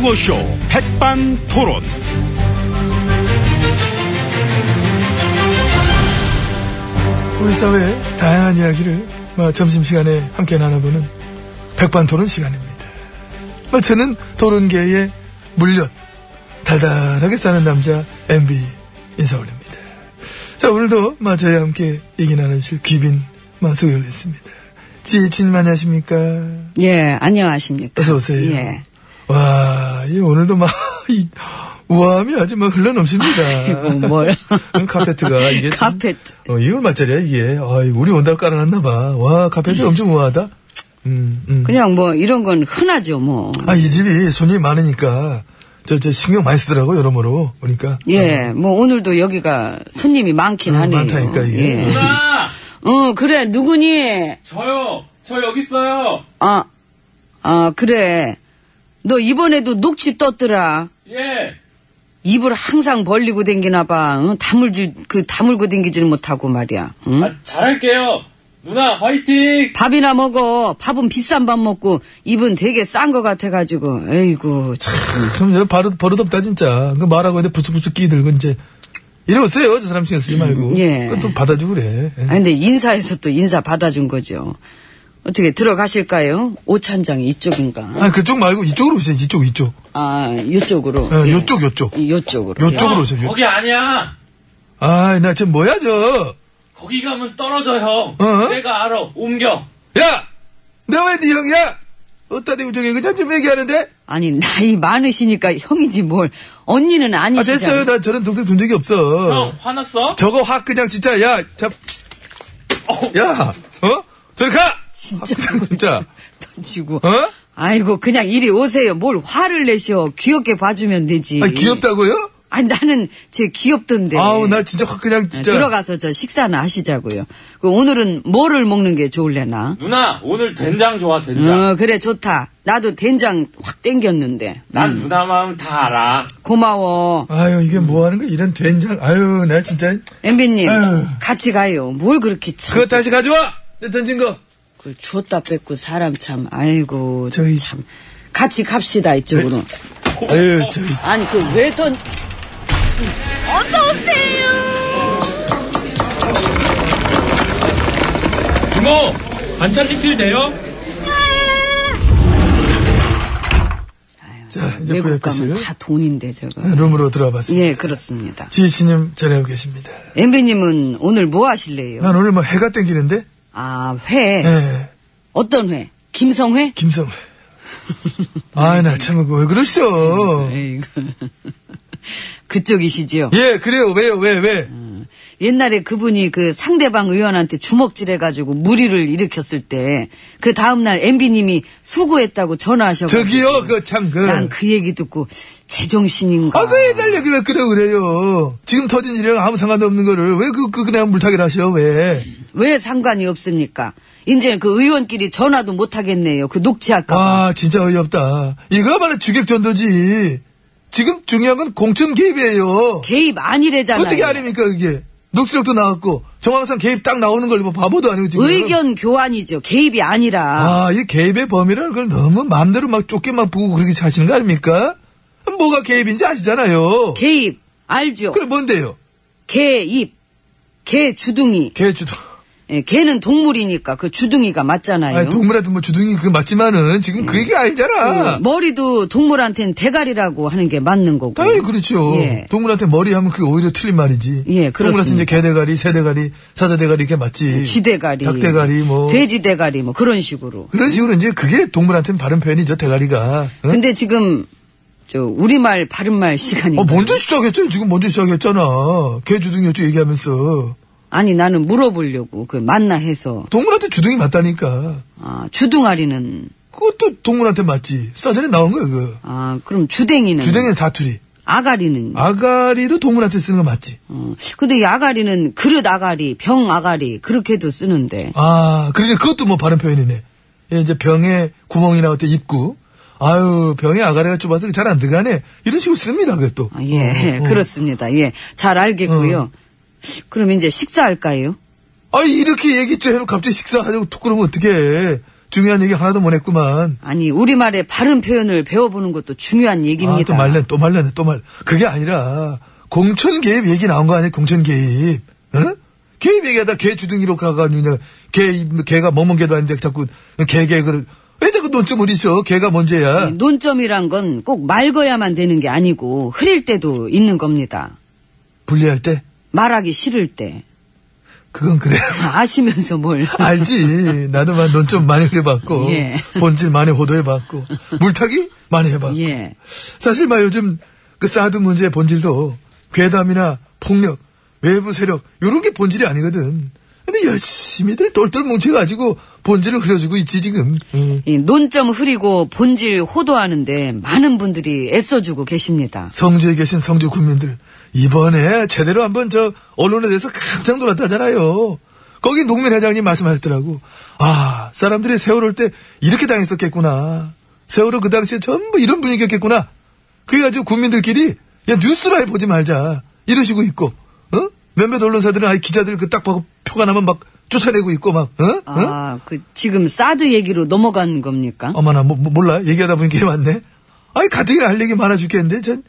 구호쇼 백반토론. 우리 사회의 다양한 이야기를 뭐 점심시간에 함께 나눠보는 백반토론 시간입니다. 뭐 저는 토론계의 물엿 달달하게 사는 남자 MB 인사 올립니다. 자 오늘도 뭐 저희와 함께 얘기 나누실 귀빈 뭐 소개 올렸습니다. 지혜진님 안녕하십니까? 예, 안녕하십니까. 어서 오세요. 예. 와, 이 오늘도 막, 이, 우아함이 아주 막 흘러넘칩니다. 이거 뭘. 음, 카페트가 이게. 참- 카페트. 어, 이게 얼마짜리야, 이게. 아, 우리 온다고 깔아놨나봐. 와, 카페트 엄청 우아하다. 음, 음. 그냥 뭐 이런 건 흔하죠, 뭐. 아, 이 집이 손님이 많으니까, 저, 저, 신경 많이 쓰더라고, 여러모로. 보니까. 예, 뭐 오늘도 여기가 손님이 많긴 어, 하네요. 많다니까, 이게. 예. 누나! 어, 그래, 누구니? 저요! 저 여기 있어요! 아, 아, 그래. 너 이번에도 녹취 떴더라. 예! 입을 항상 벌리고 댕기나 봐. 응? 다물지, 그, 다물고 댕기지는 못하고 말이야. 응? 아, 잘할게요! 누나, 화이팅! 밥이나 먹어. 밥은 비싼 밥 먹고, 입은 되게 싼 거 같아 가지고. 에이구, 참. 그럼 저 버릇, 버릇 없다, 진짜. 그 말하고 이제 부스부스 끼들고, 이제. 이러세요, 저 사람 신경 쓰지 말고. 예. 그것도 받아주고 그래. 예. 아, 근데 인사해서 또 인사 받아준 거죠. 어떻게 들어가실까요? 오찬장이 이쪽인가? 아, 그쪽 말고 이쪽으로 오세요, 이쪽, 이쪽. 아, 이쪽으로. 어, 요쪽, 요쪽. 요쪽으로. 요쪽으로 형, 오세요. 요- 거기 아니야! 아, 나 지금 뭐야, 저. 거기 가면 떨어져, 형! 어? 내가 알아, 옮겨! 야! 너왜네 형이야? 어따 대고 저기 그냥 좀 얘기하는데? 아니, 나이 많으시니까 형이지 뭘. 언니는 아, 아니시잖아. 됐어요. 나 저런 동생 둔 적이 없어. 형, 화났어? 저거 확 그냥 진짜, 야, 자, 야, 어? 저리 가! 진짜. 진짜. 던지고. 어? 아이고, 그냥 이리 오세요. 뭘 화를 내셔. 귀엽게 봐주면 되지. 아, 귀엽다고요? 아니, 나는 제 귀엽던데. 아우, 나 진짜 확 그냥 아, 진짜. 들어가서 저 식사나 하시자고요. 그 오늘은 뭐를 먹는 게 좋을래나? 누나, 오늘 된장 좋아, 된장. 어, 그래, 좋다. 나도 된장 확 땡겼는데. 난 누나 마음 다 알아. 고마워. 아유, 이게 뭐 하는 거야? 이런 된장. 아유, 나 진짜. 엠비님. 같이 가요. 뭘 그렇게 참. 그거 다시 가져와! 내 던진 거. 그 줬다 뺏고 사람 참, 아이고. 저희- 참. 같이 갑시다, 이쪽으로. 아유, 저기. 아니, 그왜 던, 이모! 반찬 리필 돼요? 자, 이제 외국 가면 다 돈인데, 저거. 룸으로 들어와 봤습니다. 예, 그렇습니다. 지희씨님 전해오고 계십니다. 엠비님은 오늘 뭐 하실래요? 난 오늘 뭐 해가 땡기는데? 아, 회. 예, 어떤 회? 김성회? 김성. 아, 나 참, 왜 그러시죠? 그쪽이시죠? 예, 그래요. 왜요, 왜, 왜? 옛날에 그분이 그 상대방 의원한테 주먹질 해가지고 무리를 일으켰을 때, 그 다음날 MB님이 수고했다고 전화하셔가지고. 저기요, 그 참, 그. 난 그 얘기 듣고, 제정신인가. 아, 그 옛날 얘기 왜 그래, 그래요. 지금 터진 일이랑 아무 상관도 없는 거를 왜 그, 그, 그냥 물타기를 하셔, 왜? 왜 상관이 없습니까? 이제 그 의원끼리 전화도 못 하겠네요. 그 녹취할까봐. 아, 진짜 어이없다. 이거야말로 주객전도지. 지금 중요한 건 공천 개입이에요. 개입 아니래잖아요. 어떻게 아닙니까, 그게? 녹취록도 나왔고, 정황상 개입 딱 나오는 걸뭐 바보도 아니고, 지금. 의견 교환이죠. 개입이 아니라. 아, 이 개입의 범위라는 걸 너무 마음대로 막 좁게 막 보고 그렇게 하시는 거 아닙니까? 뭐가 개입인지 아시잖아요. 개입 알죠? 그래, 뭔데요? 개입. 개 주둥이. 개주도. 예, 개는 동물이니까 그 주둥이가 맞잖아요. 아니, 동물한테 뭐 주둥이 그 맞지만은 지금 그 얘기 아니잖아. 그 머리도 동물한테는 대가리라고 하는 게 맞는 거고. 당연히 그렇죠. 예. 동물한테 머리 하면 그게 오히려 틀린 말이지. 예, 동물한테 이제 그렇습니다. 개대가리, 새 대가리, 사자 대가리 이렇게 맞지. 쥐 대가리, 닭 대가리 뭐. 돼지 대가리 뭐 그런 식으로. 그런 식으로 이제 그게 동물한테는 바른 표현이죠, 대가리가. 응? 근데 지금 저 우리말 바른말 시간이 어, 먼저 시작했죠. 지금 먼저 시작했잖아. 개 주둥이였죠, 얘기하면서. 아니 나는 물어보려고 그 만나 해서 동물한테 주둥이 맞다니까. 아 주둥아리는 그것도 동물한테 맞지. 싸전에 나온 거야, 그거. 아 그럼 주댕이는 주댕이는 사투리. 아가리는 아가리도 동물한테 쓰는 거 맞지. 어, 근데 이 아가리는 그릇 아가리, 병 아가리 그렇게도 쓰는데 아, 그러니까 그것도 뭐 바른 표현이네. 예, 이제 병에 구멍이 나올 때 입구. 아유, 병에 아가리가 좁아서 잘 안 들어가네. 이런 식으로 씁니다, 그것도. 아, 예 어, 어. 그렇습니다. 예 잘 알겠고요. 그럼 이제 식사할까요? 아, 이렇게 얘기 좀 해놓고 갑자기 식사하자고 툭 그러면 어떡해. 중요한 얘기 하나도 못 했구만. 아니 우리말의 바른 표현을 배워보는 것도 중요한 아, 얘기입니다. 또 말년, 또 말년해, 또 말. 그게 아니라, 공천 개입 얘기 나온 거 아니야, 공천 개입. 어? 개입 얘기하다 개 주둥이로 가가지고, 그냥 개, 입- 개가 멍멍 개도 아닌데 자꾸 개, 개, 그를. 왜 자꾸 논점을 있어? 개가 먼저야. 논점이란 건 꼭 맑아야만 되는 게 아니고 흐릴 때도 있는 겁니다. 분리할 때? 말하기 싫을 때 그건 그래. 아시면서 뭘? 알지. 나도 막 논점 많이 흘려봤고, 예. 본질 많이 호도해봤고, 물타기 많이 해봤고. 예. 사실 막 요즘 그 사드 문제의 본질도 괴담이나 폭력, 외부 세력 요런 게 본질이 아니거든. 근데 열심히들 똘똘 뭉쳐가지고 본질을 흐려주고 있지 지금. 응. 이 논점 흐리고 본질 호도하는데 많은 분들이 애써주고 계십니다. 성주에 계신 성주 국민들 이번에 제대로 한번 저 언론에 대해서 깜짝 놀랐다잖아요. 거기 농민 회장님 말씀하셨더라고. 아 사람들이 세월호 때 이렇게 당했었겠구나. 세월호 그 당시에 전부 이런 분위기였겠구나. 그래가지고 국민들끼리 야 뉴스라해 보지 말자 이러시고 있고 어? 몇몇 언론사들은 아예 기자들 그 딱 보고 표가 나면 막 쫓아내고 있고 막 어? 어? 아, 그 지금 사드 얘기로 넘어간 겁니까? 어머나, 뭐, 뭐, 몰라. 얘기하다 보니까 맞네. 아니, 가뜩이나 할 얘기 많아 죽겠는데, 전,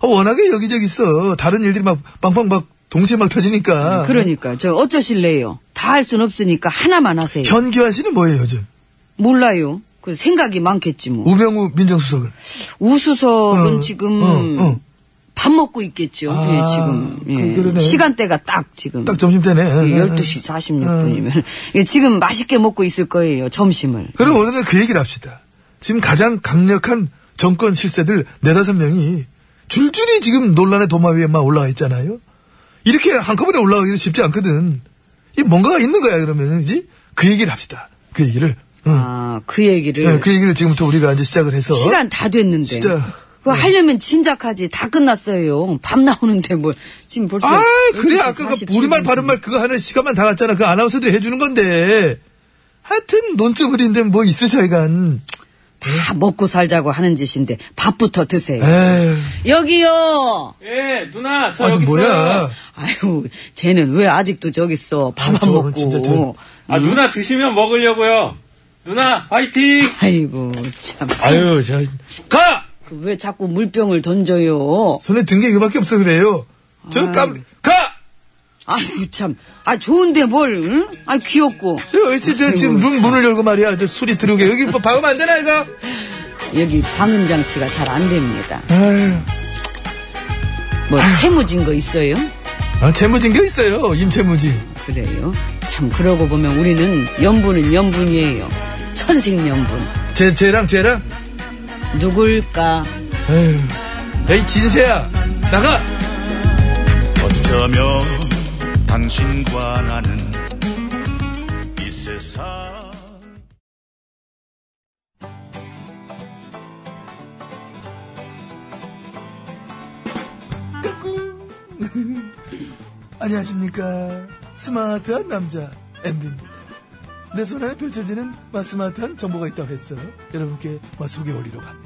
어, 워낙에 여기저기 있어. 다른 일들이 막, 빵빵 막, 동시에 막 터지니까. 그러니까 저 어쩌실래요? 다 할 순 없으니까 하나만 하세요. 현기환 씨는 뭐예요, 요즘? 몰라요. 그 생각이 많겠지 뭐. 우병우 민정수석은? 우수석은 어, 지금 어, 어. 밥 먹고 있겠죠. 아, 예, 지금. 예. 그-. 시간대가 딱 지금. 딱 점심 때네. 어, 예, 어, 12시 46분이면. 예, 지금 맛있게 먹고 있을 거예요, 점심을. 그럼 오늘은 그 얘기를 합시다. 지금 가장 강력한 정권 실세들 네다섯 명이 줄줄이 지금 논란의 도마 위에 막 올라와 있잖아요. 이렇게 한꺼번에 올라가기도 쉽지 않거든. 이 뭔가가 있는 거야, 그러면은, 그지? 그 얘기를 합시다. 그 얘기를. 응. 아, 그 얘기를. 네, 그 얘기를 지금부터 우리가 이제 시작을 해서. 시간 다 됐는데. 진짜. 그거 하려면 진작 하지. 다 끝났어요. 밤 나오는데 뭘. 지금 벌써. 아, 그래. 12시 아까 그47 우리말 분. 바른말 그거 하는 시간만 다 갔잖아. 그 아나운서들이 해주는 건데. 하여튼, 논점 흐린데 뭐 있으셔, 이간. 다 먹고 살자고 하는 짓인데 밥부터 드세요. 에휴. 여기요. 예, 누나, 저 아주 여기 뭐야. 있어요. 아유, 쟤는 왜 아직도 저기 있어? 밥 아, 안 저거는 먹고. 진짜 저- 아, 누나 드시면 먹으려고요. 누나, 화이팅! 아이고, 참. 아유, 저, 가! 그 왜 자꾸 물병을 던져요? 손에 든 게 이거밖에 없어, 그래요. 저 깜, 가! 아유, 참. 아, 좋은데 뭘, 응? 아, 귀엽고. 저, 어찌, 저, 지금 문, 문을 열고 말이야. 저 소리 들어오게. 여기 뭐 박으면 안 되나, 이거? 여기 방음 장치가 잘 안 됩니다. 아유. 뭐, 채무진 거 있어요? 아, 재무진 게 있어요. 임채무지. 그래요. 참, 그러고 보면 우리는 연분은 연분이에요. 천생연분. 쟤, 쟤랑 쟤랑? 누굴까? 에휴. 에이, 진세야. 나가! 어쩌면 당신과 나는 이 세상 안녕하십니까. 스마트한 남자, MB입니다. 내 손안에 펼쳐지는 마 스마트한 정보가 있다고 해서 여러분께 마 소개해드리려고 합니다.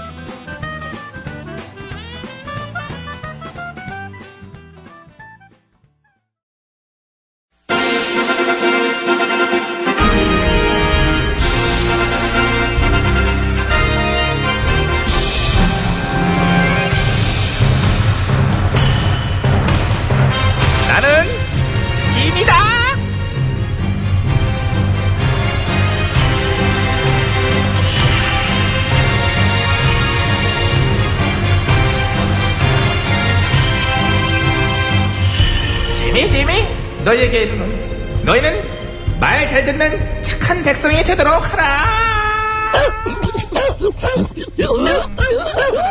너희에게 이르노니 너희는 말 잘 듣는 착한 백성이 되도록 하라.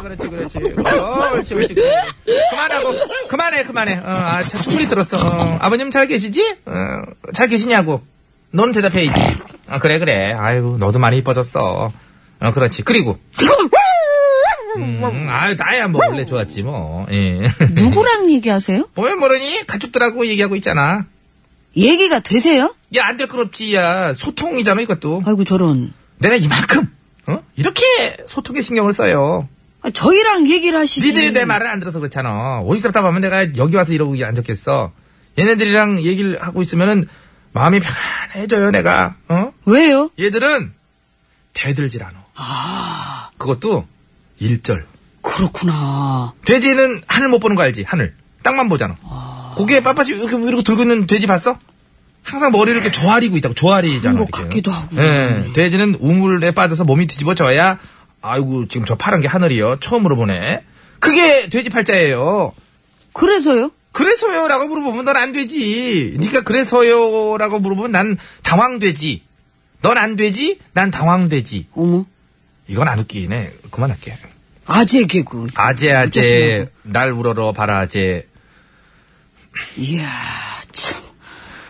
그렇지, 그렇지. 어, 옳지, 옳지. 그만하고, 그만해, 그만해. 어, 아, 참, 충분히 들었어. 어, 아버님 잘 계시지? 어, 잘 계시냐고. 너는 대답해야지. 아, 그래, 그래. 아이고, 너도 많이 이뻐졌어. 어, 그렇지. 그리고. 음, 아유, 나야 뭐, 원래 좋았지, 뭐. 예. 누구랑 얘기하세요? 보면 모르니? 가족들하고 얘기하고 있잖아. 얘기가 되세요? 야, 안 될 건 없지, 야. 소통이잖아, 이것도. 아이고 저런. 내가 이만큼, 어? 이렇게 소통에 신경을 써요. 아, 저희랑 얘기를 하시지. 니들이 내 말을 안 들어서 그렇잖아. 오직 답답하면 내가 여기 와서 이러고 안 좋겠어. 얘네들이랑 얘기를 하고 있으면은 마음이 편안해져요, 내가. 어? 왜요? 얘들은 대들질 않아. 그것도 일절. 그렇구나. 돼지는 하늘 못 보는 거 알지? 하늘. 땅만 보잖아. 고개에 빳빳이 이렇게 이렇게 들고 있는 돼지 봤어? 항상 머리를 이렇게 조아리고 있다고. 조아리잖아. 것. 같기도 하고. 예. 돼지는 우물에 빠져서 몸이 뒤집어져야 아이고 지금 저 파란 게 하늘이요. 처음으로 보네. 그게 돼지 팔자예요. 그래서요? 그래서요라고 물어보면 넌 안 되지. 네가 그래서요라고 물어보면 난 당황되지. 넌 안 되지? 난 당황되지. 어머. 이건 안 웃기네. 그만할게. 아재 개그. 아재 아재 날 우러러 봐라 아재. 이야, 참.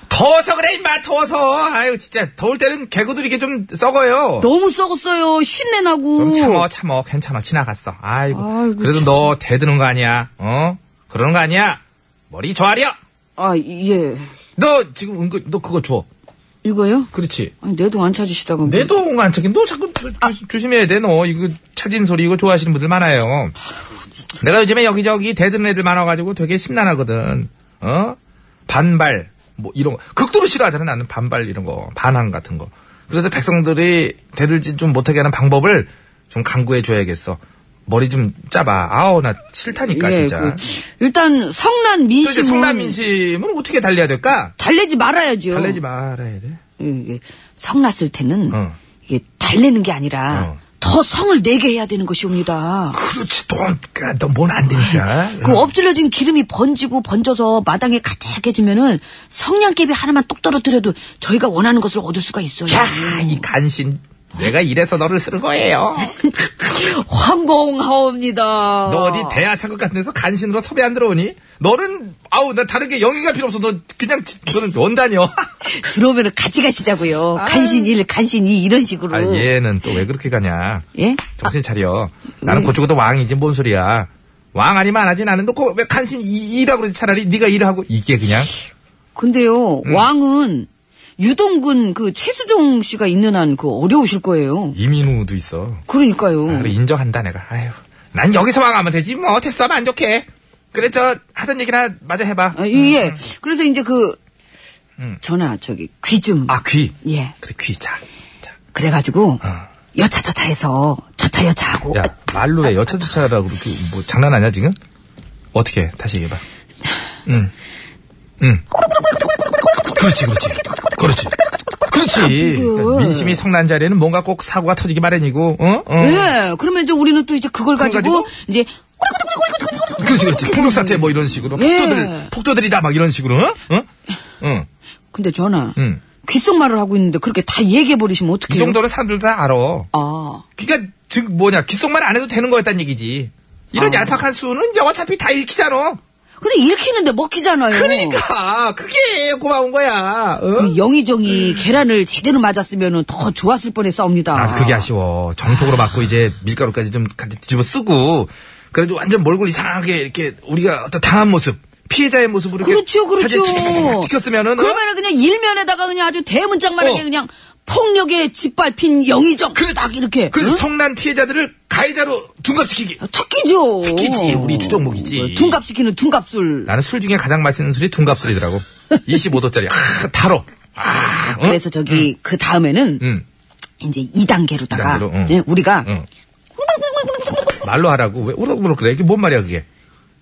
더워서 그래 임마 더워서. 아유 진짜 더울 때는 개구들이 이게 좀 썩어요. 너무 썩었어요. 쉰내 나고. 좀 참어 참어 괜찮아 지나갔어. 아이고, 아이고, 그래도 너 대드는 거 아니야? 어? 그러는 거 아니야? 머리 조아려. 아, 예. 너 지금 은근 너 그거 줘. 이거요? 그렇지. 아니, 내동 안 찾으시다가. 뭐. 내동안 찾긴 너 자꾸 조- 조- 조심해야 돼 너 이거 찾은 소리 이거 좋아하시는 분들 많아요. 내가 요즘에 여기저기 대드는 애들 많아가지고 되게 심란하거든. 어? 반발 뭐 이런 거 극도로 싫어하잖아 나는 반발 이런 거 반항 같은 거. 그래서 백성들이 대들지 좀 못하게 하는 방법을 좀 강구해 줘야겠어. 머리 좀 짜봐. 아우 나 싫다니까 예, 진짜. 그, 일단 성난 민심은 성남 민심은 어떻게 달래야 될까? 달래지 말아야죠. 달래지 말아야 돼. 이게 성났을 때는 어. 이게 달래는 게 아니라 어. 더 성을 내게 해야 되는 것이옵니다. 그렇지 너넌안 되니까. 그 엎질러진 기름이 번지고 번져서 마당에 가득해지면은 성냥개비 하나만 똑 떨어뜨려도 저희가 원하는 것을 얻을 수가 있어요. 야, 이 간신. 내가 이래서 너를 쓰는 거예요. 황공하옵니다. 너 어디 대야 사극 같은 데서 간신으로 섭외 안 들어오니? 너는, 아우, 나 다른 게 영의가 필요 없어. 너 그냥, 지- 너는 원단이요. 들어오면은 같이 가시자고요. 간신 일, 간신 이 이런 식으로. 아, 얘는 또 왜 그렇게 가냐. 예? 정신 차려. 나는 고추고도 왕이지, 뭔 소리야. 왕 아니면 안 하지. 나는 너왜 간신 이- 일하고 그러지? 차라리 네가 일을 하고. 이게 그냥. 근데요, 음. 왕은 유동근 그 최수종 씨가 있는 한 그 어려우실 거예요. 이민우도 있어. 그러니까요. 아, 그래, 인정한다, 내가. 아유. 난 여기서 왕하면 되지. 뭐, 됐어. 하면 안 좋게. 그래, 저, 하던 얘기나 마저 해봐. 아, 예. 그래서 이제 그 전화 저기 귀 좀. 아, 귀. 예. 그래, 귀. 자. 자. 그래가지고 어. 여차저차해서 저차 여차하고 야, 말로 해. 여차저차라고 그렇게, 뭐, 장난 아니야, 지금? 어떻게 해? 다시 얘기해봐. 응. 응. 그렇지, 그렇지. 그렇지. 그렇지. 그러니까 민심이 성난 자리에는 뭔가 꼭 사고가 터지기 마련이고, 어? 어. 예. 그러면 이제 우리는 또 이제 그걸 가지고, 가지고? 이제 그렇지, 그렇지. 폭력 사태 뭐 이런 식으로. 예. 폭도들, 폭도들이다 막 이런 식으로, 어? 어? 응. 근데 전화 응. 귓속말을 하고 있는데 그렇게 다 얘기해 버리시면 이 어떡해요? 정도는 사람들 다 알아. 아. 그니까, 즉, 뭐냐, 귓속말 안 해도 되는 거였단 얘기지. 이런 아. 얄팍한 수는 이제 어차피 다 읽히잖아. 근데 읽히는데 먹히잖아요. 그러니까, 그게 고마운 거야. 어? 그 영의정이 계란을 제대로 맞았으면 더 좋았을 뻔했사옵니다. 아, 그게 아쉬워. 정통으로 맞고 이제 밀가루까지 좀 같이 뒤집어 쓰고, 그래도 완전 몰골 이상하게 이렇게 우리가 어떤 당한 모습, 피해자의 모습으로 그렇죠, 그렇죠. 사진 찍혔으면은 어? 그러면은 그냥 일면에다가 그냥 아주 대문짝만하게 어. 그냥 폭력에 짓밟힌 영의정 그렇지. 딱 이렇게 그래서 응? 성난 피해자들을 가해자로 둔갑시키기. 특기죠. 특기지, 우리 주종목이지. 둔갑시키는 둔갑술. 나는 술 중에 가장 맛있는 술이 둔갑술이더라고. 25도짜리. 아, 달어. 아, 어? 그래서 저기 그 다음에는 응. 이제 2단계로다가 예, 이단계로, 응. 우리가 응. 말로 하라고. 왜 오락부락 그래? 이게 뭔 말이야, 그게?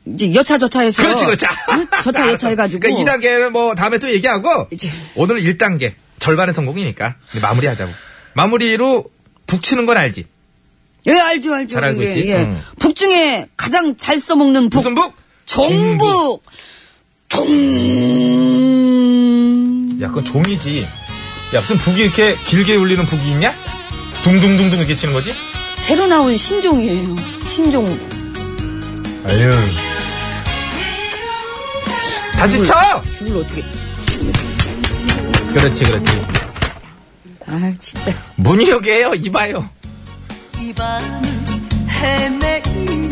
이제 여차저차해서 그렇지, 그렇지. 응? 저차 여차 해가지고 그러니까 2단계는 뭐 다음에 또 얘기하고 이제- 오늘 1단계 절반의 성공이니까 마무리하자고. 마무리로 북치는 건 알지? 예 알죠 알죠. 잘 알고 예, 있지? 예. 응. 북 중에 가장 잘 써먹는 북 무슨 북? 종북 종. 야, 그건 종이지. 야, 무슨 북이 이렇게 길게 울리는 북이 있냐? 둥둥둥둥 이렇게 치는 거지? 새로 나온 신종이에요. 신종. 아유. 다시 쳐! 죽을 어떻게. 그렇지, 그렇지. 아, 진짜. 문희옥이에요, 이봐요. 이 밤을 헤매기